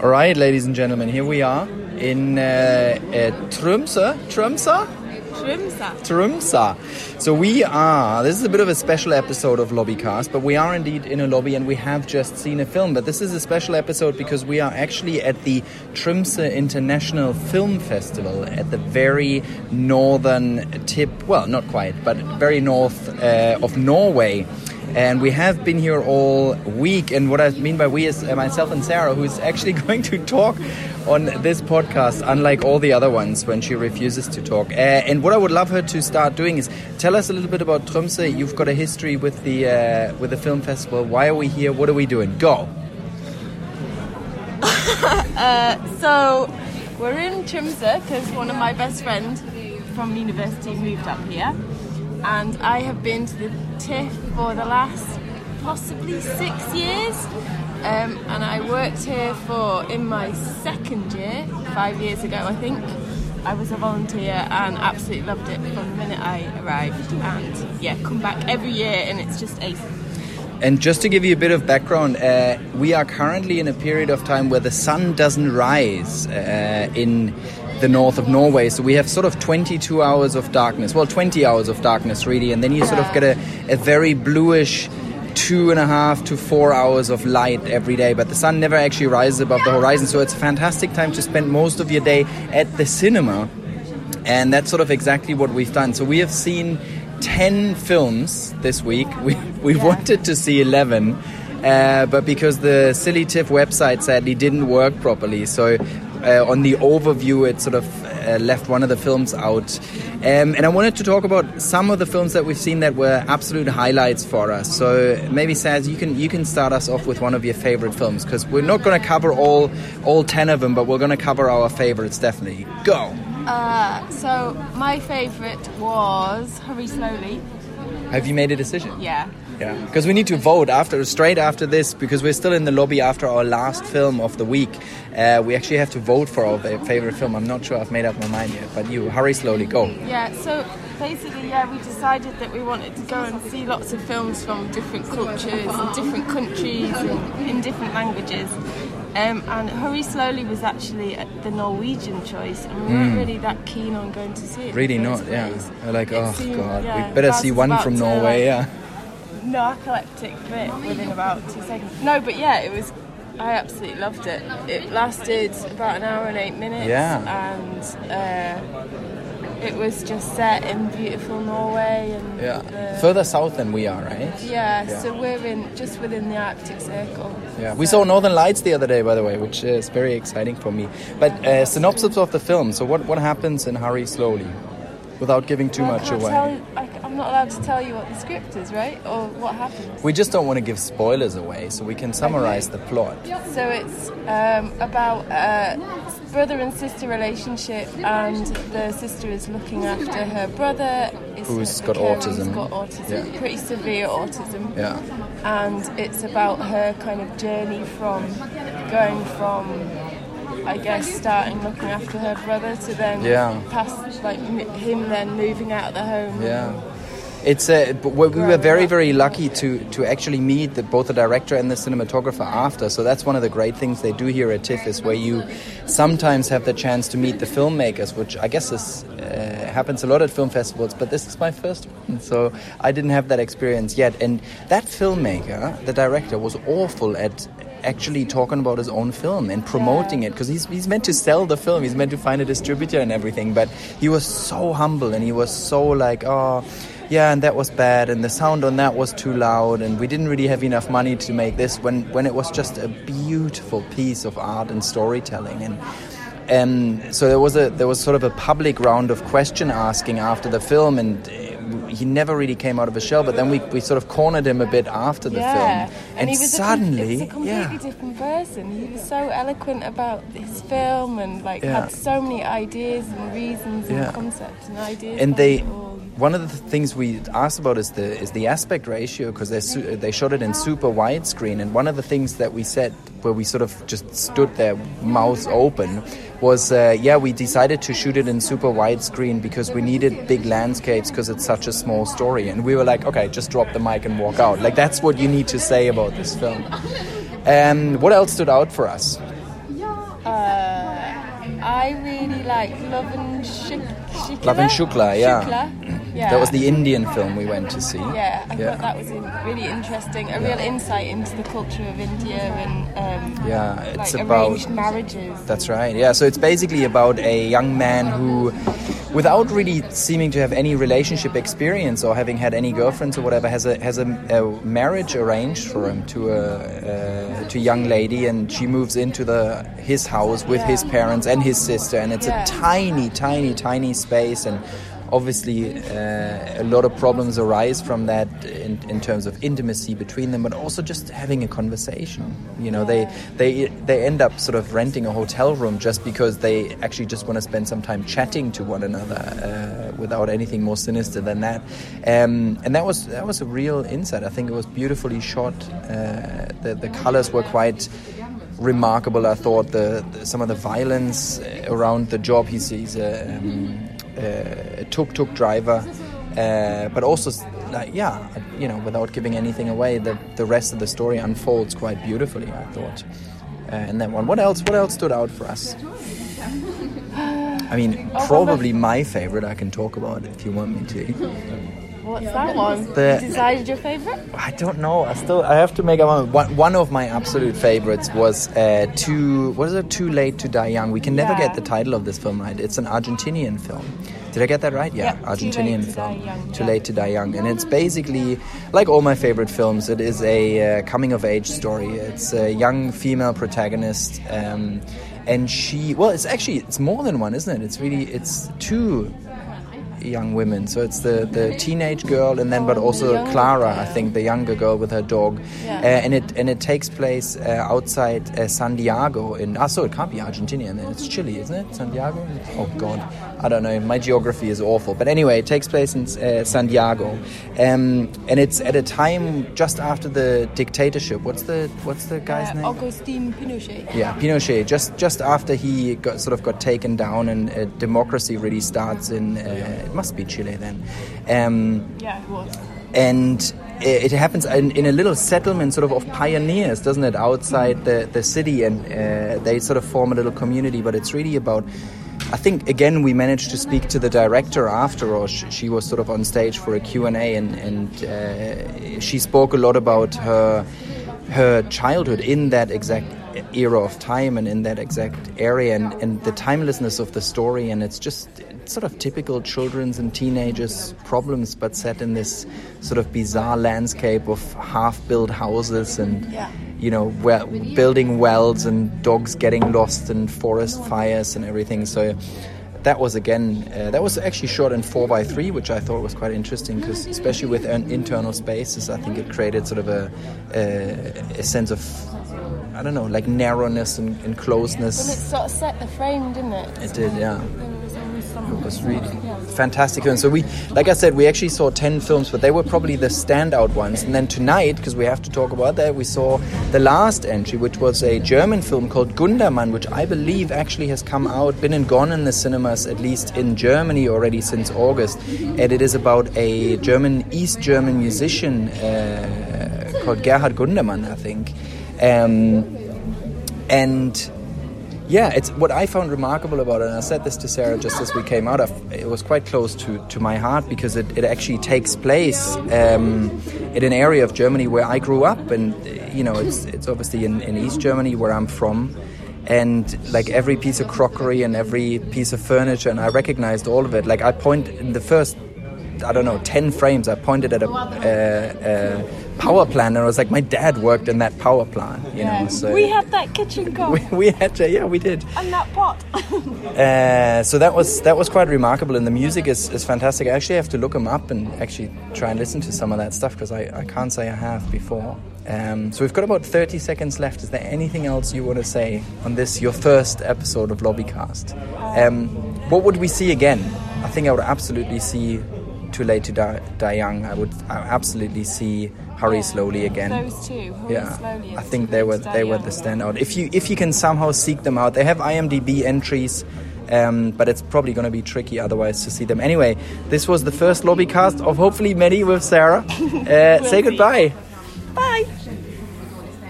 All right, ladies and gentlemen, here we are in uh, uh? Tromsø. Tromsø. So we are. This is a bit of a special episode of Lobbycast, but we are indeed in a lobby, and we have just seen a film. But this is a special episode because we are actually at the Tromsø International Film Festival at the very northern tip. Well, not quite, but very north uh, of Norway. And we have been here all week. And what I mean by we is uh, myself and Sarah, who's actually going to talk on this podcast, unlike all the other ones when she refuses to talk. Uh, and what I would love her to start doing is tell us a little bit about Tromsø. You've got a history with the uh, with the film festival. Why are we here? What are we doing? Go. So we're in Tromsø because one of my best friends from university moved up here, and I have been to the TIFF for the last possibly six years. Um, and I worked here for in my second year, five years ago, I think. I was a volunteer and absolutely loved it from the minute I arrived. And yeah, come back every year, and it's just ace. And just to give you a bit of background, uh, we are currently in a period of time where the sun doesn't rise uh, in the north of Norway. So we have sort of 22 hours of darkness. Well, 20 hours of darkness, really. And then you sort of get a, a very bluish two and a half to four hours of light every day. But the sun never actually rises above the horizon. So it's a fantastic time to spend most of your day at the cinema. And that's sort of exactly what we've done. So we have seen 10 films this week. We, we Yeah. wanted to see 11, uh, but because the Silly TIFF website sadly didn't work properly, so uh, on the overview it sort of uh, left one of the films out. Um, and I wanted to talk about some of the films that we've seen that were absolute highlights for us. So maybe Saz, you can you can start us off with one of your favorite films because we're not going to cover all all 10 of them, but we're going to cover our favorites definitely. Go. Uh, so my favourite was Hurry Slowly. Have you made a decision? Yeah. Yeah, because we need to vote after, straight after this, because we're still in the lobby after our last film of the week. Uh, we actually have to vote for our favorite film. I'm not sure I've made up my mind yet, but you hurry slowly, go. Yeah, so basically, yeah, we decided that we wanted to go and see lots of films from different cultures and different countries and in different languages. Um, and Hurry Slowly was actually uh, the Norwegian choice, and we weren't really that keen on going to see it. Really not, yeah. We're like, It oh seemed- god, yeah, we better see one from to, Norway, like, yeah. narcoleptic fit within about two seconds. No, but yeah, it was. I absolutely loved it. It lasted about an hour and eight minutes. Yeah. And uh, it was just set in beautiful Norway and. Yeah, the- further south than we are, right? yeah, Yeah. so we're in just within the Arctic Circle. Yeah, we saw Northern Lights the other day, by the way, which is very exciting for me. But uh, synopsis of the film. So, what what happens in Hurry Slowly, without giving too Well, much away? Tell, I'm not allowed to tell you what the script is, right? Or what happens. We just don't want to give spoilers away, so we can summarize the plot. So it's um, about a brother and sister relationship, and the sister is looking after her brother, Who's got autism. Got autism, Yeah. pretty severe autism. Yeah. And it's about her kind of journey from going from, I guess, starting looking after her brother to then Yeah. past like m- him then moving out of the home. Yeah. It's we we were very very lucky to to actually meet the, both the director and the cinematographer after. So that's one of the great things they do here at TIFF is where you sometimes have the chance to meet the filmmakers, which I guess is uh, happens a lot at film festivals. But this is my first one, so I didn't have that experience yet. And that filmmaker, the director, was awful at actually talking about his own film and promoting it because he's, he's meant to sell the film he's meant to find a distributor and everything but he was so humble and he was so like oh yeah and that was bad and the sound on that was too loud and we didn't really have enough money to make this when when it was just a beautiful piece of art and storytelling and and so there was a there was sort of a public round of question asking after the film and uh, he never really came out of his shell but then we, we sort of cornered him a bit after the Yeah, film and, he was suddenly a, com- was a completely yeah different person. He was so eloquent about his film and like Yeah. had so many ideas and reasons and concepts and ideas. and they all. One of the things we asked about is the is the aspect ratio because they su- they shot it in super widescreen and one of the things that we said where we sort of just stood there mouths open was uh, yeah we decided to shoot it in super widescreen because we needed big landscapes because it's such a small story and we were like okay just drop the mic and walk out like that's what you need to say about this film um, what else stood out for us I really like Love and Shuk- Shukla. Love and Shukla, yeah. Shukla. Yeah. That was the Indian film we went to see. Yeah, I thought that was in- really interesting. A real insight into the culture of India and um, Yeah, it's like about arranged marriages. That's right. Yeah, so it's basically about a young man who, without really seeming to have any relationship experience or having had any girlfriends or whatever, has a has a, a marriage arranged for him to a uh, to a young lady, and she moves into the his house with his parents and his sister, and it's Yeah. a tiny, tiny, tiny space, and obviously uh, a lot of problems arise from that in, in terms of intimacy between them but also just having a conversation you know they they they end up sort of renting a hotel room just because they actually just want to spend some time chatting to one another uh, without anything more sinister than that um, and that was that was a real insight I think it was beautifully shot uh, the, the colors were quite remarkable. I thought the, the some of the violence around the job. He's a, um, a tuk tuk driver, uh, but also like yeah, you know, without giving anything away, the the rest of the story unfolds quite beautifully. I thought. Uh, in that one, what else? What else stood out for us? I mean, probably my favorite. I can talk about if you want me to. What's that one? The- you decided your favourite? I don't know. I still I have to make up one. One of my absolute favorites was uh, too. What is it? Too late to die young. We can never Yeah. get the title of this film right. It's an Argentinian film. Did I get that right? Yeah, Yeah, Too Argentinian Late to film. Young, Too yeah. late to die young, and it's basically like all my favorite films. It is a uh, coming of age story. It's a young female protagonist. Um, and she, well, it's actually it's more than one, isn't it? It's really it's two young women. So it's the, the teenage girl, and then but also younger Clara, I think, the younger girl with her dog. Yeah. Uh, and it and it takes place uh, outside uh, Santiago. In ah, so it can't be Argentina, then it's Chile, isn't it? Santiago. Oh God, I don't know. My geography is awful. But anyway, it takes place in uh, Santiago, um, and it's at a time just after the dictatorship. What's the what's the guy's Uh, name? Augustine Pinochet. Yeah, Pinochet. Just just after he got sort of got taken down and uh, democracy really starts in uh, it must be Chile then, um, Yeah, it was. and it, it happens in, in a little settlement sort of of pioneers, doesn't it? Outside the the city, and uh, they sort of form a little community. But it's really about. I think again we managed to speak to the director after, or sh- she was sort of on stage for a Q and A, and and uh, she spoke a lot about her her childhood in that exact era of time and in that exact area and, and the timelessness of the story and it's just sort of typical children's and teenagers problems but set in this sort of bizarre landscape of half-built houses and Yeah. You know well, building wells and dogs getting lost and forest fires and everything so that was again uh, that was actually shot in 4 by 3 which i thought was quite interesting because especially with an internal spaces i think it created sort of a, a, a sense of i don't know like narrowness and, closeness. and Well, it sort of set the frame, didn't it? it did yeah There was always some- it was really fantastic and so we like i said we actually saw 10 films but they were probably the standout ones. And then tonight because we have to talk about that we saw the last entry which was a german film called gundermann which i believe actually has come out been and gone in the cinemas at least in germany already since august. And it is about a german east german musician uh, called gerhard gundermann i think. Um, and yeah, it's what I found remarkable about it, and I said this to Sarah just as we came out of. It was quite close to, to my heart because it, it actually takes place um, in an area of Germany where I grew up, and you know, it's it's obviously in, in East Germany where I'm from, and like every piece of crockery and every piece of furniture, and I recognized all of it. Like I point in the first I don't know, 10 frames, I pointed at a, uh, a power plant and I was like, my dad worked in that power plant, you Yeah. know. So we had that kitchen go we, we had to, yeah, we did. and that pot. Uh, so that was that was quite remarkable, and the music is, is fantastic. I actually have to look them up and actually try and listen to some of that stuff because I, I can't say I have before. Um, so we've got about 30 seconds left. Is there anything else you want to say on this, your first episode of Lobbycast? Um, what would we see again? I think I would absolutely see Too Late to Die, Die Young. I would I absolutely see Hurry Slowly again Those two. Hurry yeah, slowly. I think they were they were the standout. If you if you can somehow seek them out, they have IMDb entries, um, but it's probably going to be tricky otherwise to see them. Anyway, this was the first lobby cast of hopefully many with Sarah. Uh, say see. goodbye.